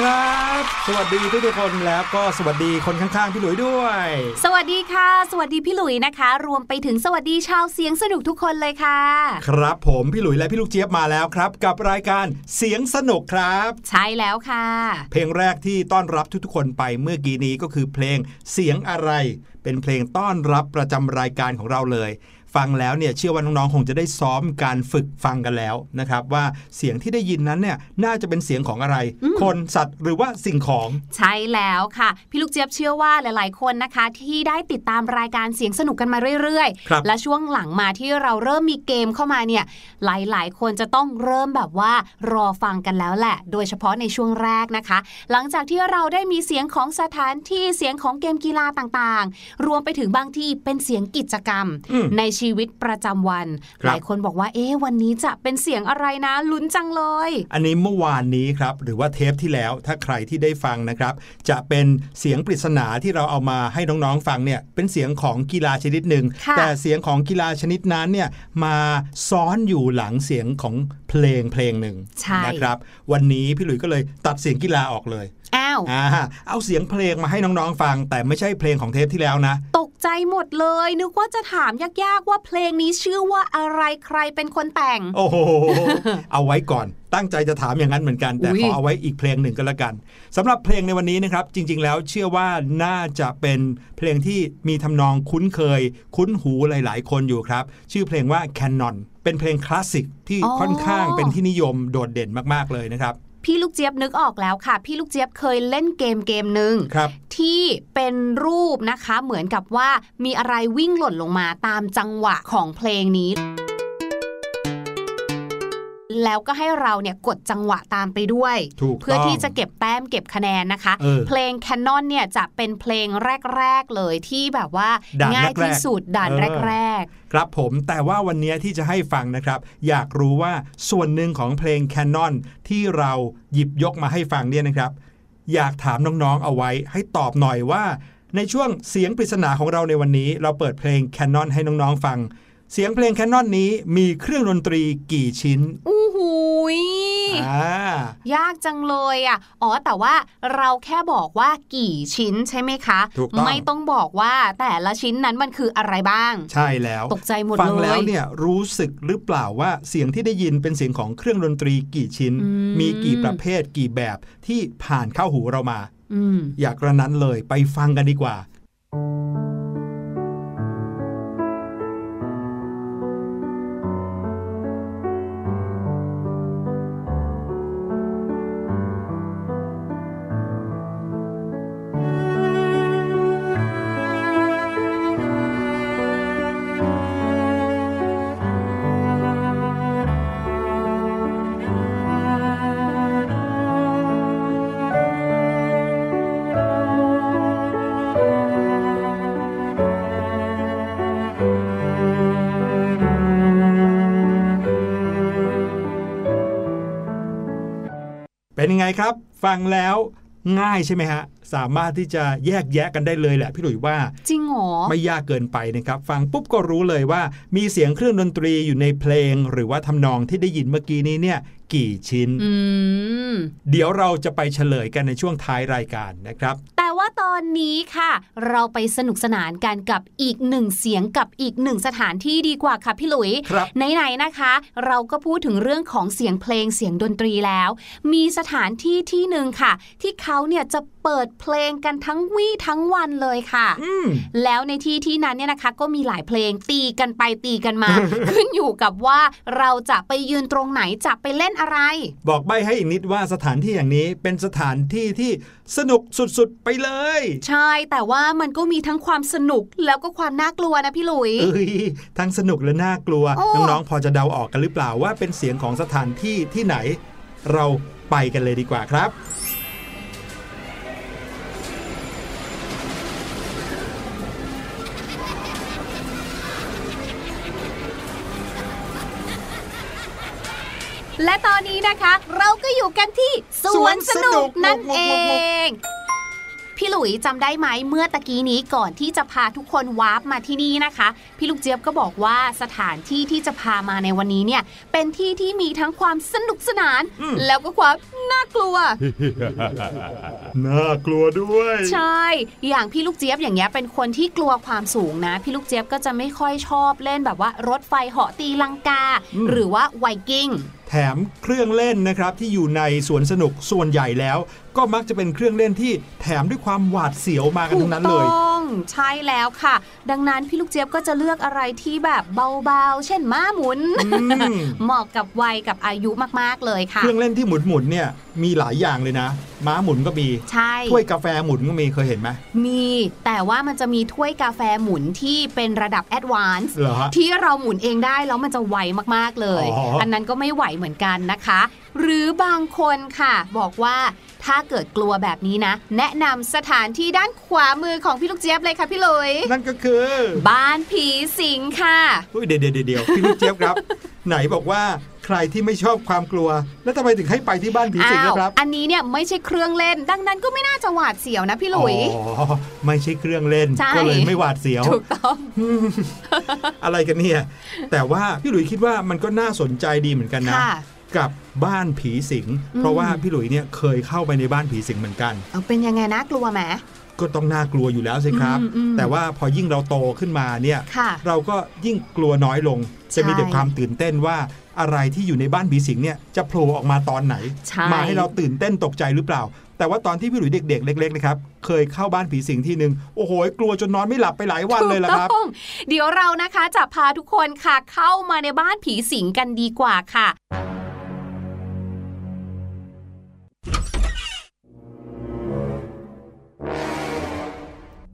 ครับ สวัสดีทุกทุกคนแล้วก็สวัสดีคนข้างๆพี่หลุยด้วย สวัสดีค่ะ สวัสดีพี่หลุยนะคะ รวมไปถึงสวัสดีชาวเสียงสนุกทุกคนเลยค่ะ ครับผมพี่หลุยและพี่ลูกเจี๊ยบมาแล้วครับ กับรายการเสียงสนุกครับ ใช่แล้วค่ะ เพลงแรกที่ต้อนรับทุกๆคนไปเมื่อกี้นี้ก็คือเพลงเสียงอะไร เป็นเพลงต้อนรับประจำรายการของเราเลย ฟังแล้วเนี่ยเชื่อว่าน้องๆคงจะได้ซ้อมการฝึกฟังกันแล้วนะครับว่าเสียงที่ได้ยินนั้นเนี่ยน่าจะเป็นเสียงของอะไร คนสัตว์หรือว่าสิ่งของ ใช่แล้วค่ะ พี่ลูกเจี๊ยบเชื่อว่าหลายๆ คนนะคะ ที่ได้ติดตามรายการเสียงสนุกกันมาเรื่อยครับๆและช่วงหลังมาที่เราเริ่มมีเกมเข้ามาเนี่ยหลายๆ คนจะต้องเริ่มแบบว่ารอฟังกันแล้วแหละ โดยเฉพาะในช่วงแรกนะคะ หลังจากที่เราได้มีเสียงของสถานที่เสียงของเกมกีฬาต่างๆ รวมไปถึงบางที่เป็นเสียงกิจกรรมอืมในชีวิตประจำวันครับหลายคนบอกว่า เอ๊ะวันนี้จะเป็นเสียงอะไรนะลุ้นจังเลย อันนี้เมื่อวานนี้ครับ หรือว่าเทปที่แล้วถ้าใครที่ได้ฟังนะครับ จะเป็นเสียงปริศนาที่เราเอามาให้น้องๆฟังเนี่ยเป็นเสียงของกีฬาชนิดหนึ่งค่ะแต่เสียงของกีฬาชนิดนั้นเนี่ยมาซ้อนอยู่หลังเสียงของเพลงเพลงหนึ่งใช่นะครับ วันนี้พี่หลุยส์ก็เลยตัดเสียงกีฬาออกเลยอ้าวอ่าเอาเสียงเพลงมาให้น้องๆฟัง แต่ไม่ใช่เพลงของเทปที่แล้วนะ ตก ใจหมดเลย นึกว่าจะถามยากๆว่าเพลงนี้ชื่อว่าอะไรใครเป็นคนแต่ง โอ้โห เอาไว้ก่อน ตั้งใจจะถามอย่างนั้นเหมือนกัน แต่อุ๊ยขอเอาไว้อีกเพลงหนึ่งก็แล้วกันสำหรับเพลงในวันนี้นะครับ จริง ๆ แล้วเชื่อว่าน่าจะเป็นเพลงที่มีทำนองคุ้นเคย คุ้นหูหลาย ๆ คนอยู่ครับ ชื่อเพลงว่า Canon เป็นเพลงคลาสสิกที่อ๋อค่อนข้างเป็นที่นิยมโดดเด่นมากๆเลยนะครับ พี่ลูกเจี๊ยบนึกออกแล้วค่ะ พี่ลูกเจี๊ยบเคยเล่นเกมเกมหนึ่งครับที่เป็นรูปนะคะเหมือนกับว่ามีอะไรวิ่งหล่นลงมาตามจังหวะของเพลงนี้ แล้วก็ให้เราเนี่ยกดจังหวะตามไปด้วยถูกเพื่อต้องที่จะเก็บแต้มเก็บคะแนนนะคะเออเพลง Canon เนี่ยจะเป็นเพลงแรก ๆ เลยที่แบบว่าด่านง่ายแรกๆที่สุดด่านเออแรกครับผมแต่ว่าวันนี้ที่จะให้ฟังนะครับ อยากรู้ว่าส่วนหนึ่งของเพลง Canon ที่เราหยิบยกมาให้ฟังเนี่ยนะครับ อยากถามน้องๆเอาไว้ ให้ตอบหน่อยว่า ในช่วงเสียงปริศนาของเราในวันนี้ เราเปิดเพลง Canon ให้น้องๆฟัง เสียงเพลง Canon นี้มีเครื่องดนตรีกี่ชิ้นๆอู้หูยอ่ายากจังเลยอะ อ๋อแต่ว่าเราแค่บอกว่ากี่ชิ้นใช่ไหมคะถูกต้องไม่ต้องบอกว่าแต่ละชิ้นนั้นมันคืออะไรบ้าง ใช่แล้วตกใจหมดฟังเลแล้วยเนี่ยรู้สึกหรือเปล่าว่าเสียงที่ได้ยินเป็นเสียงของเครื่องดนตรีกี่ชิ้นอืมมีกี่ประเภทกี่แบบที่ผ่านเข้าหูเรามาอืมอยากกระนั้นเลยไปฟังกันดีกว่า เป็นยังไงครับ ฟังแล้วง่ายใช่ไหมฮะ สามารถที่จะแยกแยะกันได้เลยแหละพี่หลุยว่า จริงเหรอ ไม่ยากเกินไปนะครับ ฟังปุ๊บก็รู้เลยว่า มีเสียงเครื่องดนตรีอยู่ในเพลง หรือว่าทำนองที่ได้ยินเมื่อกี้นี้เนี่ย กี่ชิ้นอืมเดี๋ยวเราจะไปเฉลยกันในช่วงท้ายรายการนะครับ แต่ว่าตอนนี้ค่ะ เราไปสนุกสนานกันกับอีกหนึ่งเสียงกับอีกหนึ่งสถานที่ดีกว่าค่ะพี่หลุยครับไหนๆนะคะ เราก็พูดถึงเรื่องของเสียงเพลงเสียงดนตรีแล้ว มีสถานที่ที่หนึ่งค่ะ ที่เขาเนี่ยจะเปิดเพลงกันทั้งวี่ทั้งวันเลยค่ะอืมแล้วในที่ที่นั้นเนี่ยนะคะ ก็มีหลายเพลงตีกันไปตีกันมา ขึ้นอยู่กับว่าเราจะไปยืนตรงไหนจะไปเล่นอะไร บอกใบให้อีกนิดว่าสถานที่อย่างนี้เป็นสถานที่ที่สนุกสุดๆไปเลย ใช่แต่ว่ามันก็มีทั้งความสนุกแล้วก็ความน่ากลัวนะพี่หลุยเอ้ยทั้งสนุกและน่ากลัวโอ้น้องๆพอจะเดาออกกันหรือเปล่าว่าเป็นเสียงของสถานที่ที่ไหน เราไปกันเลยดีกว่าครับ และตอนนี้นะคะ เราก็อยู่กันที่สวนสนุกนั่นเองพพี่หลุยจำได้ไหมเมื่อตะกี้นี้ก่อนที่จะพาทุกคนวาร์ปมาที่นี่นะคะ พี่ลูกเจี๊ยบก็บอกว่าสถานที่ที่จะพามาในวันนี้เนี่ย เป็นที่ที่มีทั้งความสนุกสนานอืมแล้วก็ความน่ากลัว น่ากลัวด้วย ใช่ อย่างพี่ลูกเจี๊ยบอย่างเงี้ยเป็นคนที่กลัวความสูงนะ พี่ลูกเจี๊ยบก็จะไม่ค่อยชอบเล่นแบบว่ารถไฟเหาะตีลังกาอืมหรือว่าไวกิ้ง แถมเครื่องเล่นนะครับที่อยู่ในสวนสนุกส่วนใหญ่แล้ว ก็มักจะเป็นเครื่องเล่นที่แถมด้วยความหวาดเสียวมากันถูทั้กงนั้นต้เลยองใช่แล้วค่ะ ดังนั้นพี่ลูกเจี๊ยบก็จะเลือกอะไรที่แบบเบาๆ เช่นม้าหมุนมเหมาะกับวัยกับอายุมากๆเลยค่ะ เครื่องเล่นที่หมุนหมุนๆเนี่ยมีหลายอย่างเลยนะ ม้าหมุนก็มีใช่ถ้วยกาแฟหมุนก็มีเคยเห็นไหมมีแต่ว่ามันจะมีถ้วยกาแฟหมุนที่เป็นระดับแอดวานซ์เหรอฮะที่เราหมุนเองได้แล้วมันจะไวมากๆเลยอ๋ออันนั้นก็ไม่ไหวเหมือนกันนะคะ หรือบางคนค่ะ บอกว่าถ้าเกิดกลัวแบบนี้นะ แนะนำสถานที่ด้านขวามือของพี่ลูกเจี๊ยบเลยค่ะพี่หลุยนั่นก็คือ บ้านผีสิงค่ะอุ๊ยเดี๋ยวเดี๋ยวเดี๋ยวพี่ลูกเจี๊ยบครับ ไหนบอกว่า ใครที่ไม่ชอบความกลัว แล้วทำไมถึงให้ไปที่บ้านผีสิงอ้าวนะครับ อันนี้เนี่ยไม่ใช่เครื่องเล่น ดังนั้นก็ไม่น่าจะหวาดเสียวนะพี่หลุยอ๋อไม่ใช่เครื่องเล่นใช่ก็เลยไม่หวาดเสียวถูกต้องอะไรกันเนี่ยแต่ว่าพี่หลุยคิดว่ามันก็น่าสนใจดีเหมือนกันนะค่ะกับบ้านผีสิงอืมเพราะว่าพี่หลุยเนี่ยเคยเข้าไปในบ้านผีสิงเหมือนกัน เอาเป็นยังไงนะกลัวไหม ก็ต้องน่ากลัวอยู่แล้วสิครับอืมอืมแต่ว่าพอยิ่งเราโตขึ้นมาเนี่ยค่ะเราก็ยิ่งกลัวน้อยลง จะมีใช่แต่ความตื่นเต้นว่าอะไรที่อยู่ในบ้านผีสิงเนี่ยจะโผล่ออกมาตอนไหนใช่มาให้เราตื่นเต้นตกใจหรือเปล่า แต่ว่าตอนที่พี่หลุยเด็ก ๆ เล็กๆนะครับเคยเข้าบ้านผีสิงที่หนึ่งโอ้โหกลัวจนนอนไม่หลับไปหลายวันเลยละครับถูกต้องเดี๋ยวเรานะคะจะพาทุกคนค่ะเข้ามาในบ้านผีสิงกันดีกว่าค่ะ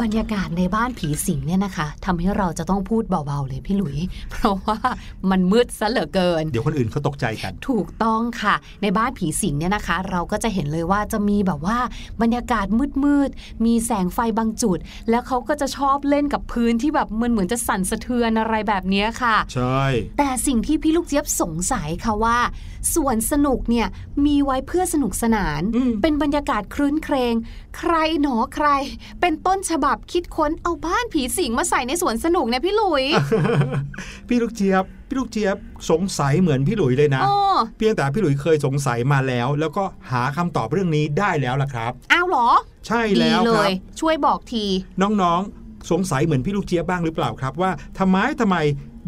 บรรยากาศในบ้านผีสิงเนี่ยนะคะทำให้เราจะต้องพูดเบาๆเลยพี่หลุย เพราะว่ามันมืดซะเหลือเกิน เดี๋ยวคนอื่นเขาตกใจกัน ถูกต้องค่ะ ในบ้านผีสิงเนี่ยนะคะ เราก็จะเห็นเลยว่าจะมีแบบว่าบรรยากาศมืดๆมีแสงไฟบางจุด แล้วเขาก็จะชอบเล่นกับพื้นที่แบบมันเหมือนจะสั่นสะเทือนอะไรแบบเนี้ยค่ะ ใช่ แต่สิ่งที่พี่ลูกเจี๊ยบสงสัยค่ะว่าสวนสนุกเนี่ยมีไว้เพื่อสนุกสนานอืมเป็นบรรยากาศครื้นเครง ใครหนอใคร เป็นต้นฉบับคิดค้นเอาบ้านผีสิงมาใส่ในสวนสนุกเนี่ยพี่หลุย พี่ลูกเจี๊ยบ พี่ลูกเจี๊ยบสงสัยเหมือนพี่หลุยเลยนะอ๋อเพียงแต่พี่หลุยเคยสงสัยมาแล้ว แล้วก็หาคำตอบเรื่องนี้ได้แล้วล่ะครับ อ้าวเหรอ ใช่ดีแล้วเลครับยช่วยบอกที น้องๆ สงสัยเหมือนพี่ลูกเจี๊ยบบ้างหรือเปล่าครับว่าทำไมทำไม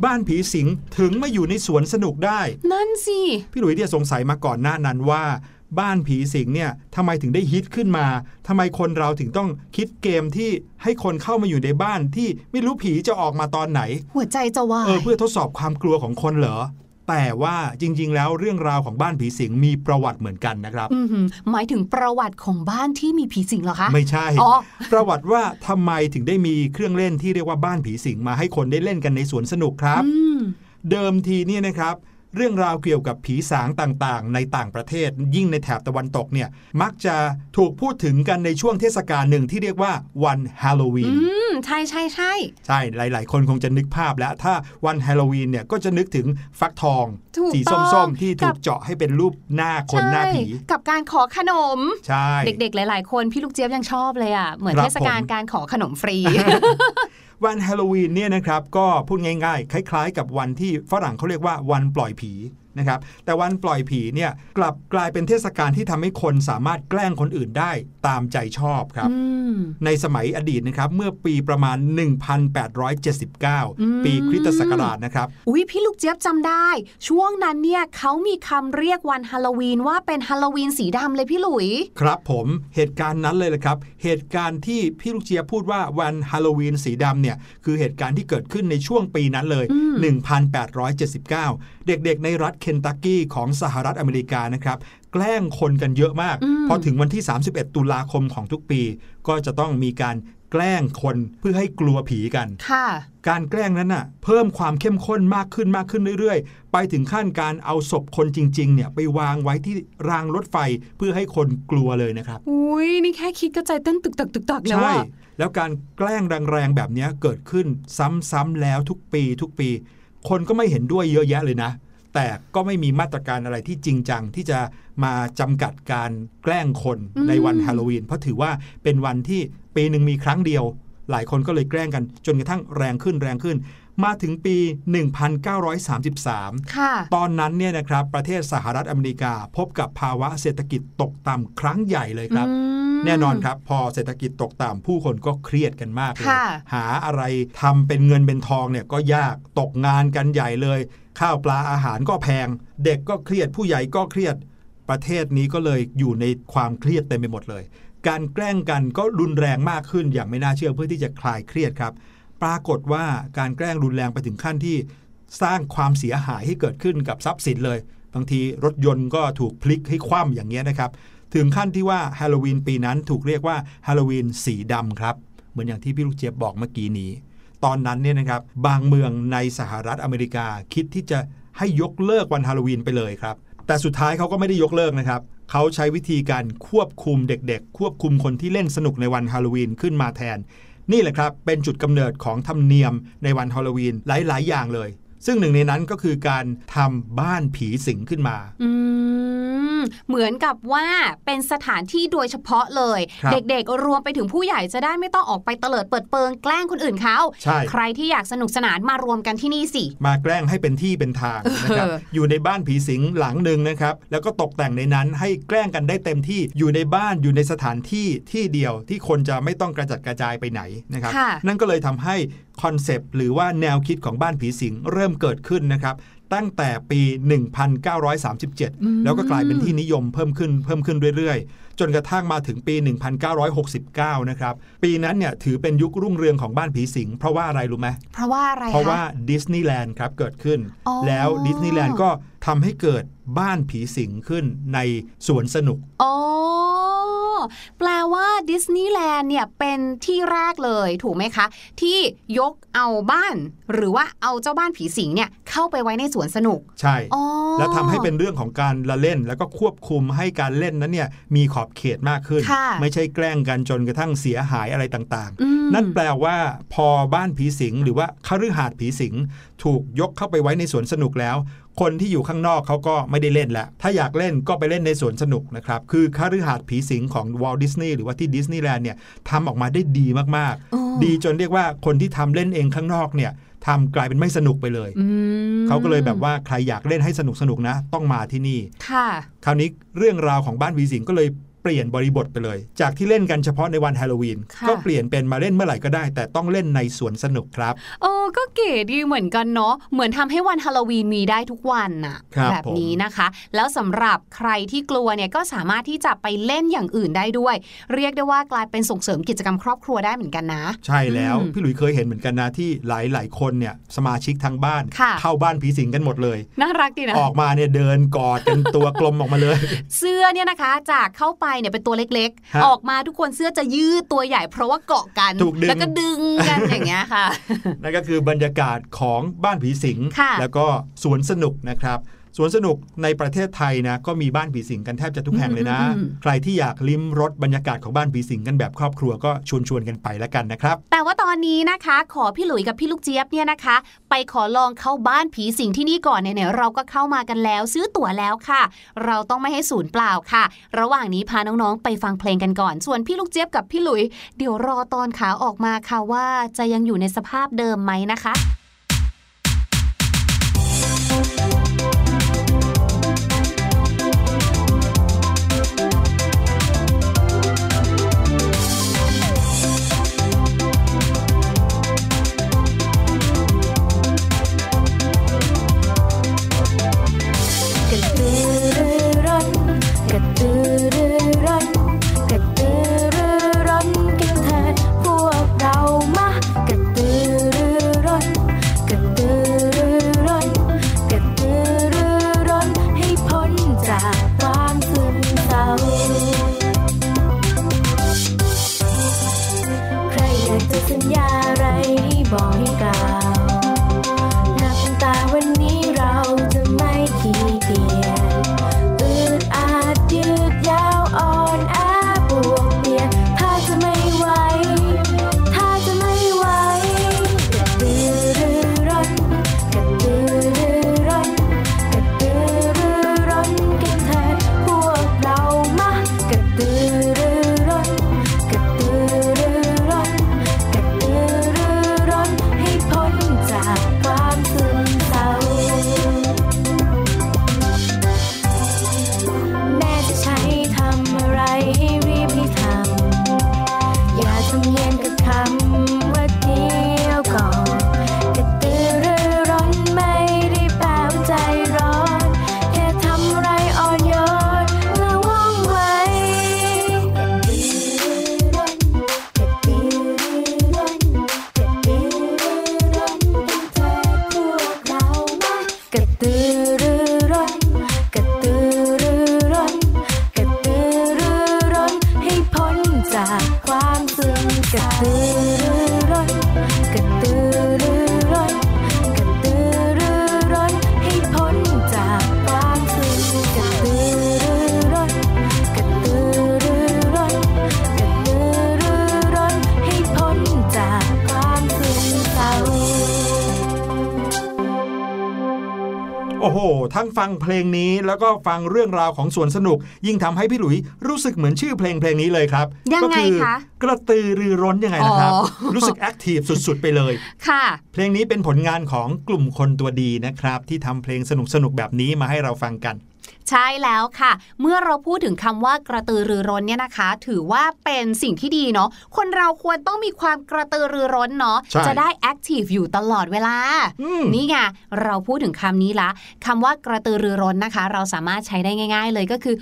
บ้านผีสิงถึงมาอยู่ในสวนสนุกได้ นั่นสิ พี่หลุยเนี่ยสงสัยมาก่อนหน้านั้นว่า บ้านผีสิงเนี่ยทำไมถึงได้ฮิตขึ้นมาทำไมคนเราถึงต้องคิดเกมที่ให้คนเข้ามาอยู่ในบ้านที่ไม่รู้ผีจะออกมาตอนไหน หัวใจจะวาเออยเพื่อทดสอบความกลัวของคนเหรอแต่ว่าจริง ๆ แล้วเรื่องราวของบ้านผีสิงมีประวัติเหมือนกันนะครับอือหือหมายถึงประวัติของบ้านที่มีผีสิงเหรอคะ ไม่ใช่อ๋อประวัติว่าทำไมถึงได้มีเครื่องเล่นที่เรียกว่าบ้านผีสิงมาให้คนได้เล่นกันในสวนสนุกครับอืมเดิมทีเนี่ยนะครับ เรื่องราวเกี่ยวกับผีสางต่างๆ ในต่างประเทศ ยิ่งในแถบตะวันตกเนี่ยมักจะถูกพูดถึงกันในช่วงเทศกาลหนึ่งที่เรียกว่าวันฮาโลวีนอืมใช่ใช่ใช่ใช่หลาย ๆ คนคงจะนึกภาพแล้ว ถ้าวันฮาโลวีนเนี่ยก็จะนึกถึงฟักทองถูกสีต้องส้มๆ ที่ถูกักบเจาะให้เป็นรูปหน้าคนหน้าผีใช่กับการขอขนม ใช่ เด็ก ๆ หลาย ๆ คนพี่ลูกเจี๊ยบยังชอบเลยอะเหมือนครับเทศกาลผมการขอขนมฟรี วันฮาโลวีนเนี่ยนะครับก็พูดง่ายๆ คล้ายๆ กับวันที่ฝรั่งเขาเรียกว่าวันปล่อยผี นะครับแต่วันปล่อยผีเนี่ยกลับกลายเป็นเทศกาลที่ทำให้คนสามารถแกล้งคนอื่นได้ตามใจชอบครับอืมในสมัยอดีตนะครับเมื่อปีประมาณอืม1879 ปีคริสตศักราชนะครับอุ๊ยพี่ลูกเจี๊ยบจำได้ ช่วงนั้นเนี่ยเขามีคำเรียกวันฮาโลวีนว่าเป็นฮาโลวีนสีดำเลยพี่หลุย ครับผมเหตุการณ์นั้นเลยละครับ เหตุการณ์ที่พี่ลูกเจี๊ยบพูดว่าวันฮาโลวีนสีดำเนี่ยคือเหตุการณ์ที่เกิดขึ้นในช่วงปีนั้นเลยอืม1879 เด็กๆ ในรัฐเคนตักกี้ของสหรัฐอเมริกานะครับแกล้งคนกันเยอะมากอืมพอถึงวันที่ 31 ตุลาคมของทุกปี ก็จะต้องมีการแกล้งคนเพื่อให้กลัวผีกันค่ะการแกล้งนั้นน่ะเพิ่มความเข้มข้นมากขึ้นมากขึ้นเรื่อยๆ ไปถึงขั้นการเอาศพคนจริงๆเนี่ยไปวางไว้ที่รางรถไฟเพื่อให้คนกลัวเลยนะครับ อุ้ยนี่แค่คิดก็ใจเต้นตึกตักตึกตักแล้วใช่อะแล้วการแกล้งแรงๆแบบเนี้ยเกิดขึ้นซ้ำๆแล้วทุกปีทุกปี คนก็ไม่เห็นด้วยเยอะแยะเลยนะ แต่ก็ไม่มีมาตรการอะไรที่จริงจังที่จะมาจำกัดการแกล้งคนในวันฮาโลวีนเพราะถือว่าเป็นวันที่ปีหนึ่งมีครั้งเดียว หลายคนก็เลยแกล้งกัน จนกระทั่งแรงขึ้นแรงขึ้น มาถึงปี 1933ค่ะตอนนั้นเนี่ยนะครับประเทศสหรัฐอเมริกาพบกับภาวะเศรษฐกิจตกต่ำครั้งใหญ่เลยครับอืมแน่นอนครับพอเศรษฐกิจตกต่ำผู้คนก็เครียดกันมากเลยค่ะหาอะไรทำเป็นเงินเป็นทองเนี่ยก็ยากตกงานกันใหญ่เลย ข้าวปลาอาหารก็แพง เด็กก็เครียดผู้ใหญ่ก็เครียด ประเทศนี้ก็เลยอยู่ในความเครียดเต็มไปหมดเลยการแกล้งกันก็รุนแรงมากขึ้นอย่างไม่น่าเชื่อเพื่อที่จะคลายเครียดครับ ปรากฏว่าการแกล้งรุนแรงไปถึงขั้นที่สร้างความเสียหายให้เกิดขึ้นกับทรัพย์สินเลย บางทีรถยนต์ก็ถูกพลิกให้คว่ำอย่างเงี้ยนะครับ ถึงขั้นที่ว่าฮาโลวีนปีนั้นถูกเรียกว่าฮาโลวีนสีดำครับ เหมือนอย่างที่พี่ลูกเจี๊ยบบอกเมื่อกี้นี้ ตอนนั้นเนี่ยนะครับ บางเมืองในสหรัฐอเมริกาคิดที่จะให้ยกเลิกวันฮาโลวีนไปเลยครับ แต่สุดท้ายเขาก็ไม่ได้ยกเลิกนะครับ เขาใช้วิธีการควบคุมเด็กๆ ควบคุมคนที่เล่นสนุกในวันฮาโลวีนขึ้นมาแทน นี่แหละครับเป็นจุดกำเนิดของธรรมเนียมในวันฮอลลวีนหลาย ๆ อย่างเลย ซึ่งหนึ่งในนั้นก็คือการทำบ้านผีสิงขึ้นมาอืมเหมือนกับว่าเป็นสถานที่โดยเฉพาะเลยครับเด็กๆ รวมไปถึงผู้ใหญ่จะได้ไม่ต้องออกไปเตลิดเปิดเปิงแกล้งคนอื่นเขาใช่ใครที่อยากสนุกสนานมารวมกันที่นี่สิ มาแกล้งให้เป็นที่เป็นทางนะครับเอออยู่ในบ้านผีสิงหลังหนึ่งนะครับ แล้วก็ตกแต่งในนั้นให้แกล้งกันได้เต็มที่อยู่ในบ้านอยู่ในสถานที่ที่เดียวที่คนจะไม่ต้องกระจัดกระจายไปไหนนะครับค่ะนั่นก็เลยทำให้ คอนเซปต์หรือว่าแนวคิดของบ้านผีสิงเริ่มเกิดขึ้นนะครับ ตั้งแต่ปี 1937 แล้วก็กลายเป็นที่นิยมเพิ่มขึ้นเพิ่มขึ้นเรื่อยๆ จนกระทั่งมาถึงปี 1969 นะครับ ปีนั้นเนี่ยถือเป็นยุครุ่งเรืองของบ้านผีสิง เพราะว่าอะไรรู้ไหมเพราะว่าอะไรเพราะว่าดิสนีย์แลนด์ครับเกิดขึ้นอ๋อแล้วดิสนีย์แลนด์ก็ทำให้เกิดบ้านผีสิงขึ้นในสวนสนุก อ๋อ แปลว่าดิสนีย์แลนด์เนี่ยเป็นที่แรกเลยถูกไหมคะ ที่ยกเอาบ้าน หรือว่าเอาเจ้าบ้านผีสิงเนี่ยเข้าไปไว้ในสวนสนุก ใช่อ๋อแล้วทำให้เป็นเรื่องของการละเล่น แล้วก็ควบคุมให้การเล่นนั้นเนี่ยมีขอบเขตมากขึ้นค่ะไม่ใช่แกล้งกันจนกระทั่งเสียหายอะไรต่างอืมๆนั่นแปลว่าพอบ้านผีสิง หรือว่าคฤหาสน์ผีสิง ถูกยกเข้าไปไว้ในสวนสนุกแล้ว คนที่อยู่ข้างนอกเขาก็ไม่ได้เล่นแล้วถ้าอยากเล่นก็ไปเล่นในสวนสนุกนะครับ คือคฤหาสน์ผีสิงของวอลต์ดิสนีย์หรือว่าที่ดิสนีย์แลนด์เนี่ยทำออกมาได้ดีมากอ๋อๆดีจนเรียกว่าคนที่ทำเล่นเองข้างนอกเนี่ยทำกลายเป็นไม่สนุกไปเลยอืมเขาก็เลยแบบว่าใครอยากเล่นให้สนุกสนุกๆนะ ต้องมาที่นี่ ค่ะ คราวนี้เรื่องราวของบ้านผีสิงก็เลยเปลี่ยนบริบทไปเลย จากที่เล่นกันเฉพาะในวันฮาโลวีนค่ะก็เปลี่ยนเป็นมาเล่นเมื่อไหร่ก็ได้ แต่ต้องเล่นในสวนสนุกครับเออก็เก๋ดีเหมือนกันเนาะเหมือนทำให้วันฮาโลวีนมีได้ทุกวันน่ะครับแบบนี้นะคะ แล้วสำหรับใครที่กลัวเนี่ยก็สามารถที่จะไปเล่นอย่างอื่นได้ด้วย เรียกได้ว่ากลายเป็นส่งเสริมกิจกรรมครอบครัวได้เหมือนกันนะ ใช่แล้วอืมพี่หลุยเคยเห็นเหมือนกันนะที่หลายๆคนเนี่ยสมาชิกทางบ้านค่ะเข้าบ้านผีสิงกันหมดเลยน่ารักดีนะออกมาเนี่ยเดินกอดกันตัวกลมออกมาเลย เสื้อเนี่ยนะคะจากเข้าไปเนี่ยเป็นตัวเล็กฮะๆออกมาทุกคนเสื้อจะยืดตัวใหญ่เพราะว่าเกาะกันถูกดึงแล้วก็ดึงกันอย่างเงี้ยค่ะนั่นก็คือบรรยากาศของบ้านผีสิงค่ะแล้วก็สวนสนุกนะครับ สวนสนุกในประเทศไทยนะก็มีบ้านผีสิงกันแทบจะทุกแห่งเลยนะอืมใครที่อยากลิ้มรสบรรยากาศของบ้านผีสิงกันแบบครอบครัวก็ชวนชวนๆกันไปแล้วกันนะครับ แต่ว่าตอนนี้นะคะ ขอพี่หลุยกับพี่ลูกเจี๊ยบเนี่ยนะคะ ไปขอลองเข้าบ้านผีสิงที่นี่ก่อนเนี่ยๆเราก็เข้ามากันแล้ว ซื้อตั๋วแล้วค่ะ เราต้องไม่ให้ศูนย์เปล่าค่ะ ระหว่างนี้พาน้องๆ ไปฟังเพลงกันก่อน ส่วนพี่ลูกเจี๊ยบกับพี่หลุย เดี๋ยวรอตอนขาออกมาค่ะว่าจะยังอยู่ในสภาพเดิมไหมนะคะ ทั้งฟังเพลงนี้แล้วก็ฟังเรื่องราวของสวนสนุก ยิ่งทำให้พี่หลุยรู้สึกเหมือนชื่อเพลงเพลงนี้เลยครับยังไงก็อคะกระตือรือร้นยังไงนะครับอ๋อรู้สึกแอคทีฟสุดๆ ไปเลย ค่ะ เพลงนี้เป็นผลงานของกลุ่มคนตัวดีนะครับ ที่ทำเพลงสนุกๆแบบนี้มาให้เราฟังกัน ใช่แล้วค่ะ เมื่อเราพูดถึงคำว่ากระตือรือร้นเนี่ยนะคะ ถือว่าเป็นสิ่งที่ดีเนาะคนเราควรต้องมีความกระตือรือร้นเนาะใช่จะได้แอคทีฟอยู่ตลอดเวลาอืมนี่ไงเราพูดถึงคำนี้ละคำว่ากระตือรือร้นนะคะ เราสามารถใช้ได้ง่าย ๆ เลยก็คือ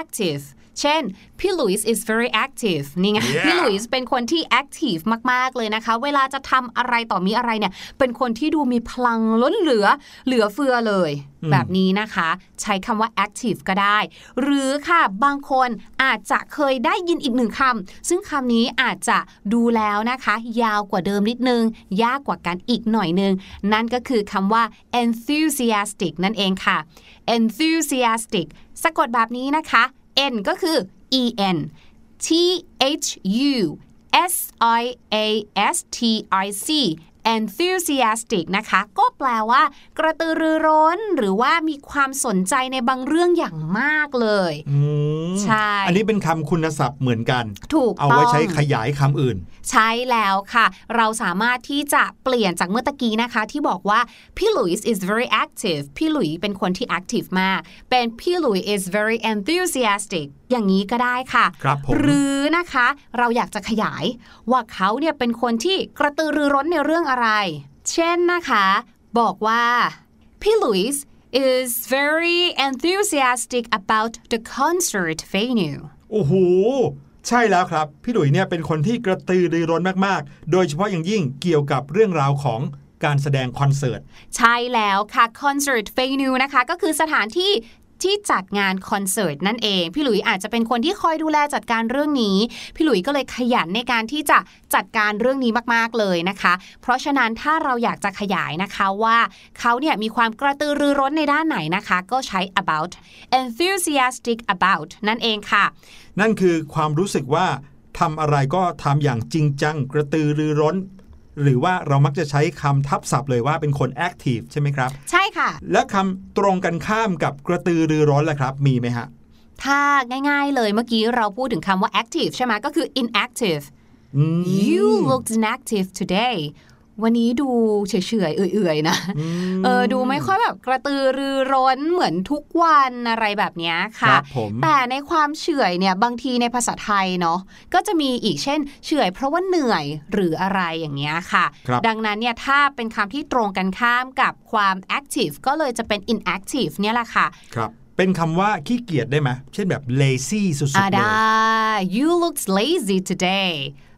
active เช่น พี่ลุยส์ is very active นี่ไง Yeah พี่ลุยส์เป็นคนที่ active มาก ๆ เลยนะคะ เวลาจะทำอะไรต่อมีอะไรเนี่ย เป็นคนที่ดูมีพลังล้นเหลือ เหลือเฟือเลยอืมแบบนี้นะคะ ใช้คำว่า active ก็ได้ หรือค่ะ บางคนอาจจะเคยได้ยินอีกหนึ่งคำ ซึ่งคำนี้อาจจะดูแล้วนะคะ ยาวกว่าเดิมนิดนึง ยากกว่ากันอีกหน่อยนึง นั่นก็คือคำว่า enthusiastic นั่นเองค่ะ enthusiastic สะกดแบบนี้นะคะ N ก็คือ E N T H U S I A S T I C enthusiastic นะคะ ก็แปลว่า กระตือรือร้น หรือว่ามีความสนใจในบางเรื่องอย่างมากเลยอืมใช่ อันนี้เป็นคำคุณศัพท์เหมือนกัน ถูกเอาต้องไว้ใช้ขยายคำอื่น ใช่แล้วค่ะ เราสามารถที่จะเปลี่ยนจากเมื่อตะกี้นะคะ ที่บอกว่าพี่หลุยส์ is very active พี่หลุยเป็นคนที่ active มาก เป็นพี่หลุย is very enthusiastic อย่างนี้ก็ได้ค่ะครับผมหรือนะคะ เราอยากจะขยายว่าเขาเนี่ยเป็นคนที่กระตือรือร้นในเรื่องอะไร เช่นนะคะ บอกว่าพี่หลุยส์ is very enthusiastic about the concert venue โอ้โห ใช่แล้วครับ พี่หลุยเนี่ยเป็นคนที่กระตือรือร้นมากๆ โดยเฉพาะอย่างยิ่งเกี่ยวกับเรื่องราวของการแสดงคอนเสิร์ต ใช่แล้วค่ะ คอนเสิร์ตเฟนิวนะคะ ก็คือสถานที่ ที่จัดงานคอนเสิร์ตนั่นเอง พี่หลุยอาจจะเป็นคนที่คอยดูแลจัดการเรื่องนี้ พี่หลุยก็เลยขยันในการที่จะจัดการเรื่องนี้มากๆเลยนะคะ เพราะฉะนั้นถ้าเราอยากจะขยายนะคะว่าเขาเนี่ยมีความกระตือรือร้นในด้านไหนนะคะ ก็ใช้ about enthusiastic about นั่นเองค่ะ นั่นคือความรู้สึกว่าทำอะไรก็ทำอย่างจริงจัง กระตือรือร้น หรือว่าเรามักจะใช้คำทับศัพท์เลยว่าเป็นคนแอคทีฟใช่ไหมครับ ใช่ค่ะ และคำตรงกันข้ามกับกระตือรือร้นล่ะครับ มีไหมฮะ ถ้าง่ายๆเลยเมื่อกี้เราพูดถึงคำว่า active ใช่ไหมก็คือ inactive อืม You looked inactive today วันนี้ดูเฉยๆเอื่อยๆนะเออดูไม่ค่อยแบบกระตือรือร้นเหมือนทุกวันอะไรแบบเนี้ยคค่ะรับผมแต่ในความเฉอยเนี่ยบางทีในภาษาไทยเนาะก็จะมีอีกเช่น เฉอยเพราะว่าเหนื่อยหรืออะไรอย่างเงี้ยค่ะครับดังนั้นเนี่ยถ้าเป็นคำที่ตรงกันข้ามกับความ active ก็เลยจะเป็น inactive เนี่ยแหละค่ะครับเป็นคำว่าขี้เกียจได้ไหมเช่นแบบ lazy สุดอ่าๆเลยได้ you looked lazy today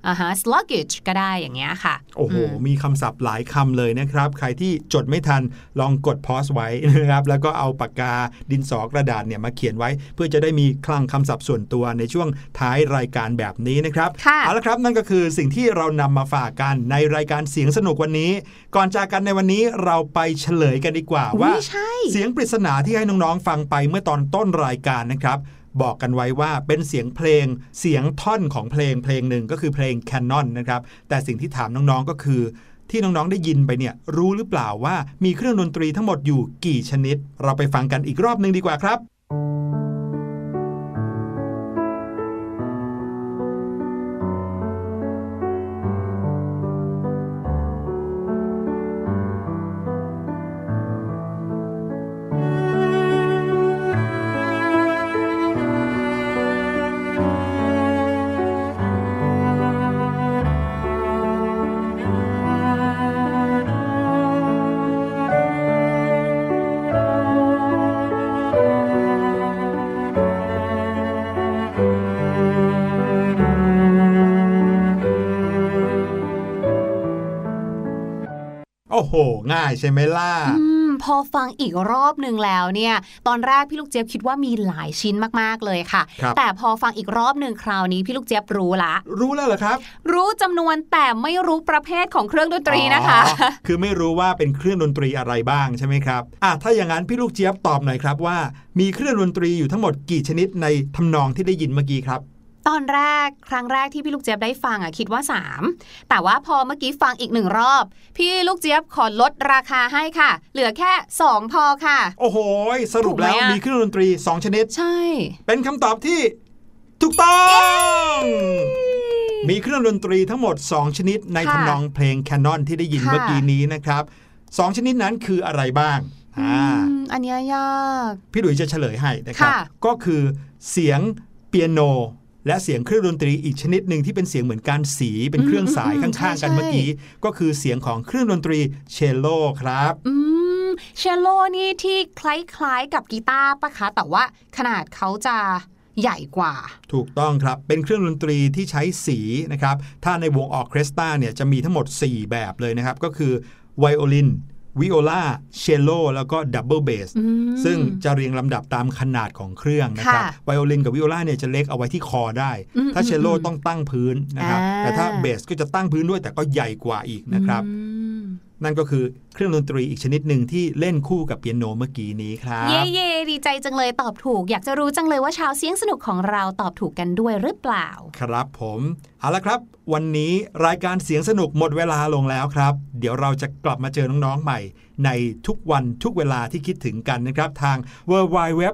อ่าฮะ sluggish ก็ได้อย่างเงี้ยค่ะ โอ้โห มีคำศัพท์หลายคำเลยนะครับ ใครที่จดไม่ทันลองกดพอสไว้นะครับ แล้วก็เอาปากกาดินสอกระดาษเนี่ยมาเขียนไว้ เพื่อจะได้มีคลังคำศัพท์ส่วนตัวในช่วงท้ายรายการแบบนี้นะครับค่ะเอาละครับนั่นก็คือสิ่งที่เรานำมาฝากกันในรายการเสียงสนุกวันนี้ ก่อนจากกันในวันนี้เราไปเฉลยกันดีกว่าว่าอุ๊ยใช่เสียงปริศนาที่ให้น้องๆฟังไปเมื่อตอนต้นรายการนะครับ บอกกันไว้ว่าเป็นเสียงเพลงเสียงท่อนของเพลงเพลงหนึ่งก็คือเพลงแคนนอนนะครับแต่สิ่งที่ถามน้องๆก็คือ ที่น้องๆได้ยินไปเนี่ยรู้หรือเปล่าว่ามีเครื่องดนตรีทั้งหมดอยู่กี่ชนิด เราไปฟังกันอีกรอบหนึ่งดีกว่าครับโอ้โหง่ายใช่ไหมล่ะอืมพอฟังอีกรอบหนึ่งแล้วเนี่ย ตอนแรกพี่ลูกเจี๊ยบคิดว่ามีหลายชิ้นมากๆเลยค่ะครับแต่พอฟังอีกรอบหนึ่งคราวนี้พี่ลูกเจี๊ยบรู้ละ รู้แล้วเหรอครับ รู้จำนวนแต่ไม่รู้ประเภทของเครื่องดนตรีนะคะอ๋อคือไม่รู้ว่าเป็นเครื่องดนตรีอะไรบ้างใช่ไหมครับอะถ้าอย่างนั้นพี่ลูกเจี๊ยบตอบหน่อยครับว่า มีเครื่องดนตรีอยู่ทั้งหมดกี่ชนิดในทำนองที่ได้ยินเมื่อกี้ครับ ตอนแรกครั้งแรกที่พี่ลูกเจี๊ยบได้ฟังอะคิดว่า 3 แต่ว่าพอเมื่อกี้ฟังอีกหนึ่งรอบ พี่ลูกเจี๊ยบขอลดราคาให้ค่ะ เหลือแค่ 2 พอค่ะ โอ้โห สรุปแล้วถูกไหมอะมีเครื่องดนตรี 2 ชนิด ใช่ เป็นคำตอบที่ถูกต้อง มีเครื่องดนตรีทั้งหมด 2 ชนิดในค่ะทำนองเพลงแคนนอนที่ได้ยินค่ะเมื่อกี้นี้นะครับสองชนิดนั้นคืออะไรบ้างอ่าอืมอันเนี้ยยาก พี่หลุยจะเฉลยให้นะครับค่ะก็คือเสียงเปียโน และเสียงเครื่องดนตรีอีกชนิดหนึ่งที่เป็นเสียงเหมือนการสีเป็นเครื่องสายข้างๆ กันเมื่อกี้ ก็คือเสียงของเครื่องดนตรีเชลโลครับอืมเชลโลนี่ที่คล้ายๆกับกีตาร์ปะคะแต่ว่าขนาดเขาจะใหญ่กว่า ถูกต้องครับ เป็นเครื่องดนตรีที่ใช้สีนะครับ ถ้าในวงออร์เคสตราเนี่ยจะมีทั้งหมด 4 แบบเลยนะครับ ก็คือไวโอลิน วิโอลาเชลโลแล้วก็ดับเบิลเบสอืมซึ่งจะเรียงลำดับตามขนาดของเครื่องนะครับค่ะไวโอลินกับวิโอลาเนี่ยจะเล็กเอาไว้ที่คอได้อืมถ้าเชลโลอืมต้องตั้งพื้นนะครับอ่าแต่ถ้าเบสก็จะตั้งพื้นด้วยแต่ก็ใหญ่กว่าอีกนะครับอืมนั่นก็คือเครื่องดนตรีอีกชนิดหนึ่งที่เล่นคู่กับเปียโนเมื่อกี้นี้ครับ เย่เย่ดีใจจังเลยตอบถูก อยากจะรู้จังเลยว่าชาวเสียงสนุกของเราตอบถูกกันด้วยหรือเปล่า ครับผมเอาละครับ วันนี้รายการเสียงสนุกหมดเวลาลงแล้วครับ เดี๋ยวเราจะกลับมาเจอน้องๆใหม่ ในทุกวันทุกเวลาที่คิดถึงกันนะครับ ทาง w w w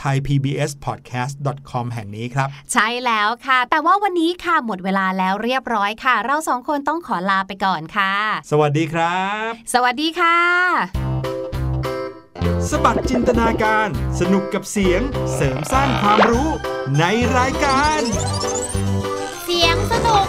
t h a i p b s p o d c a s t c o m แห่งนี้ครับ ใช่แล้วค่ะ แต่ว่าวันนี้ค่ะหมดเวลาแล้วเรียบร้อยค่ะ เราสองคนต้องขอลาไปก่อนค่ะ สวัสดีครับ สวัสดีดีค่ะ สบัดจินตนาการ สนุกกับเสียง เสริมสร้างความรู้ในรายการ เสียงสนุก